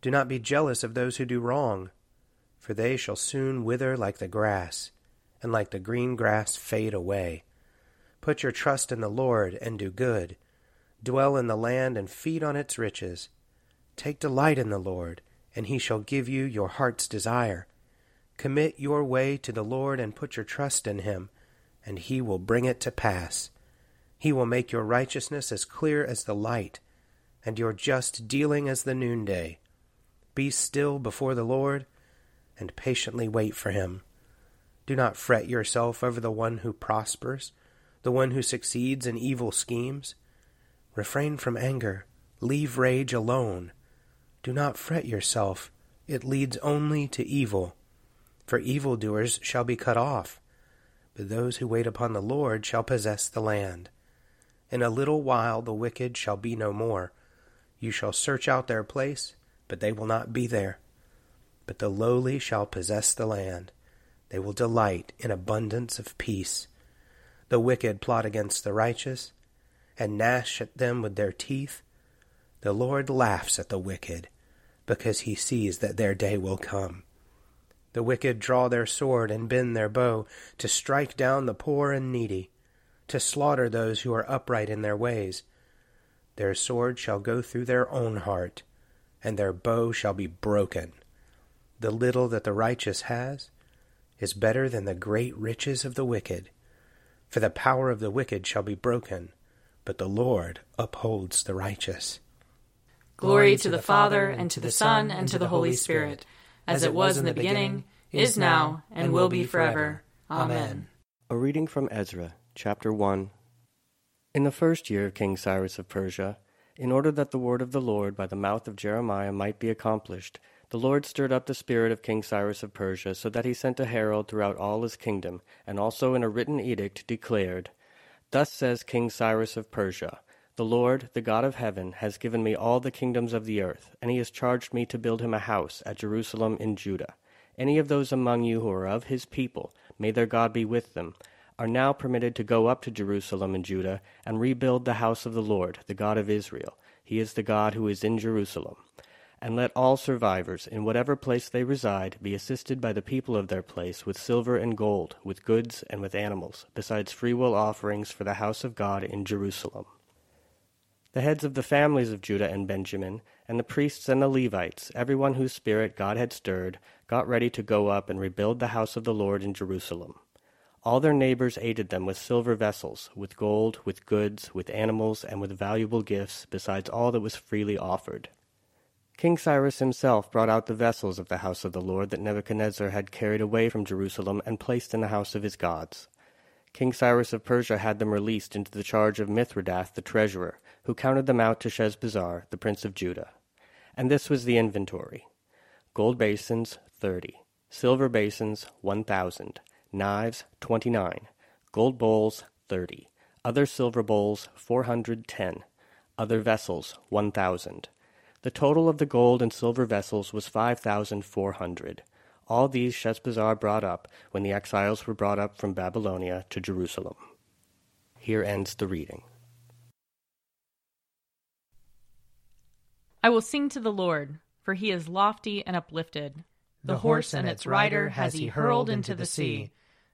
Do not be jealous of those who do wrong, for they shall soon wither like the grass, and like the green grass fade away. Put your trust in the Lord and do good. Dwell in the land and feed on its riches. Take delight in the Lord, and he shall give you your heart's desire. Commit your way to the Lord and put your trust in him, and he will bring it to pass. He will make your righteousness as clear as the light, and your just dealing as the noonday. Be still before the Lord, and patiently wait for him. Do not fret yourself over the one who prospers, the one who succeeds in evil schemes. Refrain from anger, leave rage alone. Do not fret yourself, it leads only to evil. For evildoers shall be cut off, but those who wait upon the Lord shall possess the land. In a little while the wicked shall be no more. You shall search out their place, but they will not be there. But the lowly shall possess the land. They will delight in abundance of peace. The wicked plot against the righteous, and gnash at them with their teeth. The Lord laughs at the wicked, because he sees that their day will come. The wicked draw their sword and bend their bow to strike down the poor and needy to slaughter those who are upright in their ways. Their sword shall go through their own heart, and their bow shall be broken. The little that the righteous has is better than the great riches of the wicked. For the power of the wicked shall be broken, but the Lord upholds the righteous. Glory to the Father, and to the Son, and to the Holy Spirit, as it was in the beginning, is now, and will be forever. Amen. A reading from Ezra Chapter 1 In the first year of King Cyrus of Persia, in order that the word of the Lord by the mouth of Jeremiah might be accomplished, the Lord stirred up the spirit of King Cyrus of Persia, so that he sent a herald throughout all his kingdom, and also in a written edict declared, Thus says King Cyrus of Persia, The Lord, the God of heaven, has given me all the kingdoms of the earth, and he has charged me to build him a house at Jerusalem in Judah. Any of those among you who are of his people, may their God be with them, are now permitted to go up to Jerusalem and Judah and rebuild the house of the Lord, the God of Israel. He is the God who is in Jerusalem. And let all survivors, in whatever place they reside, be assisted by the people of their place with silver and gold, with goods and with animals, besides freewill offerings for the house of God in Jerusalem. The heads of the families of Judah and Benjamin, and the priests and the Levites, every one whose spirit God had stirred, got ready to go up and rebuild the house of the Lord in Jerusalem. All their neighbors aided them with silver vessels, with gold, with goods, with animals, and with valuable gifts, besides all that was freely offered. King Cyrus himself brought out the vessels of the house of the Lord that Nebuchadnezzar had carried away from Jerusalem and placed in the house of his gods. King Cyrus of Persia had them released into the charge of Mithredath the treasurer, who counted them out to Sheshbazzar, the prince of Judah. And this was the inventory gold basins, thirty, silver basins, one thousand, knives, twenty nine, gold bowls, thirty, other silver bowls, four hundred ten, other vessels, one thousand the total of the gold and silver vessels was five thousand four hundred. All these Sheshbazzar brought up when the exiles were brought up from Babylonia to Jerusalem. Here ends the reading. I will sing to the Lord, for he is lofty and uplifted. The, the horse and its rider has he hurled into the sea.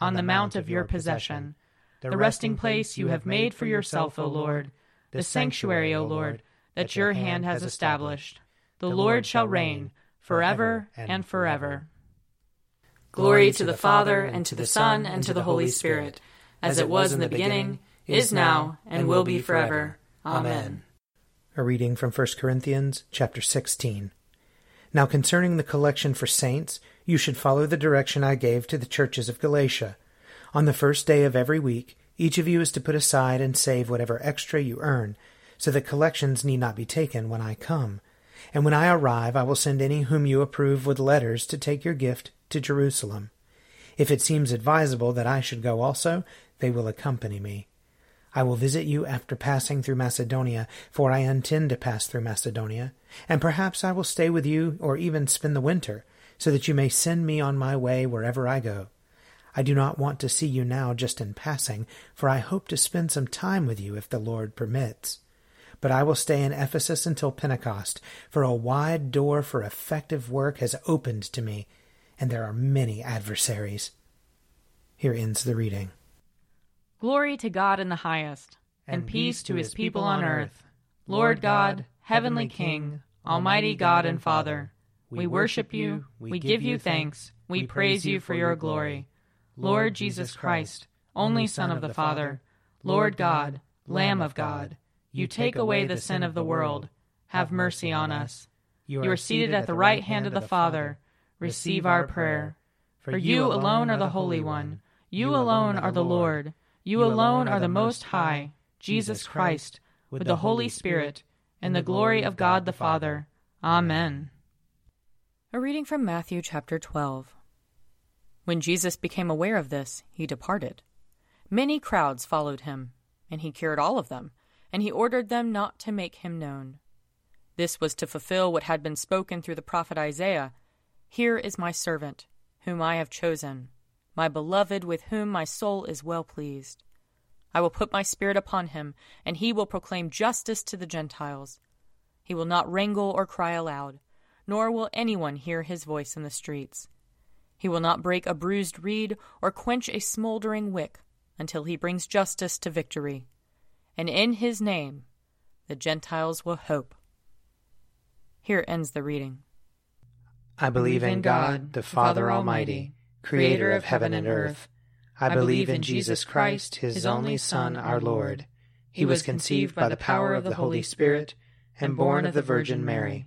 on the mount of your possession, the resting place you have made for yourself, O Lord, the sanctuary, O Lord, that your hand has established. The Lord shall reign forever and forever. Glory to the Father, and to the Son, and to the Holy Spirit, as it was in the beginning, is now, and will be forever. Amen. A reading from 1 Corinthians chapter 16. Now concerning the collection for saints, you should follow the direction I gave to the churches of Galatia. On the first day of every week, each of you is to put aside and save whatever extra you earn, so that collections need not be taken when I come. And when I arrive, I will send any whom you approve with letters to take your gift to Jerusalem. If it seems advisable that I should go also, they will accompany me. I will visit you after passing through Macedonia, for I intend to pass through Macedonia, and perhaps I will stay with you or even spend the winter, so that you may send me on my way wherever I go. I do not want to see you now just in passing, for I hope to spend some time with you if the Lord permits but I will stay in Ephesus until Pentecost, for a wide door for effective work has opened to me, and there are many adversaries. Here ends the reading. Glory to God in the highest, and, and peace to his people on earth. Lord God, heavenly King, almighty God and Father, we worship you, we give you thanks, we praise you for your glory. Lord Jesus Christ, only Son of the Father, Lord God, Lamb of God, you take away the sin of the world. Have mercy on us. You are seated at the right hand of the Father. Receive our prayer. For you alone are the Holy One. You alone are the Lord. You alone are the Most High, Jesus Christ, with the Holy Spirit, and the glory of God the Father. Amen. A reading from Matthew chapter 12. When Jesus became aware of this, he departed. Many crowds followed him, and he cured all of them and he ordered them not to make him known. This was to fulfill what had been spoken through the prophet Isaiah Here is my servant, whom I have chosen, my beloved, with whom my soul is well pleased. I will put my spirit upon him, and he will proclaim justice to the Gentiles. He will not wrangle or cry aloud, nor will anyone hear his voice in the streets. He will not break a bruised reed or quench a smoldering wick until he brings justice to victory and in his name the Gentiles will hope. Here ends the reading. I believe in God, the Father Almighty, creator of heaven and earth. I believe in Jesus Christ, his only Son, our Lord. He was conceived by the power of the Holy Spirit and born of the Virgin Mary.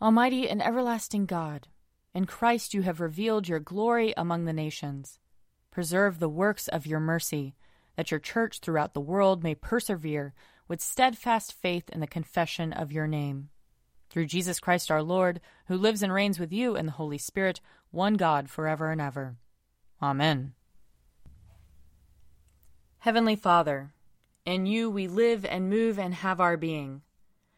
Almighty and everlasting God, in Christ you have revealed your glory among the nations. Preserve the works of your mercy that your church throughout the world may persevere with steadfast faith in the confession of your name. Through Jesus Christ our Lord, who lives and reigns with you in the Holy Spirit, one God, forever and ever. Amen. Heavenly Father, in you we live and move and have our being.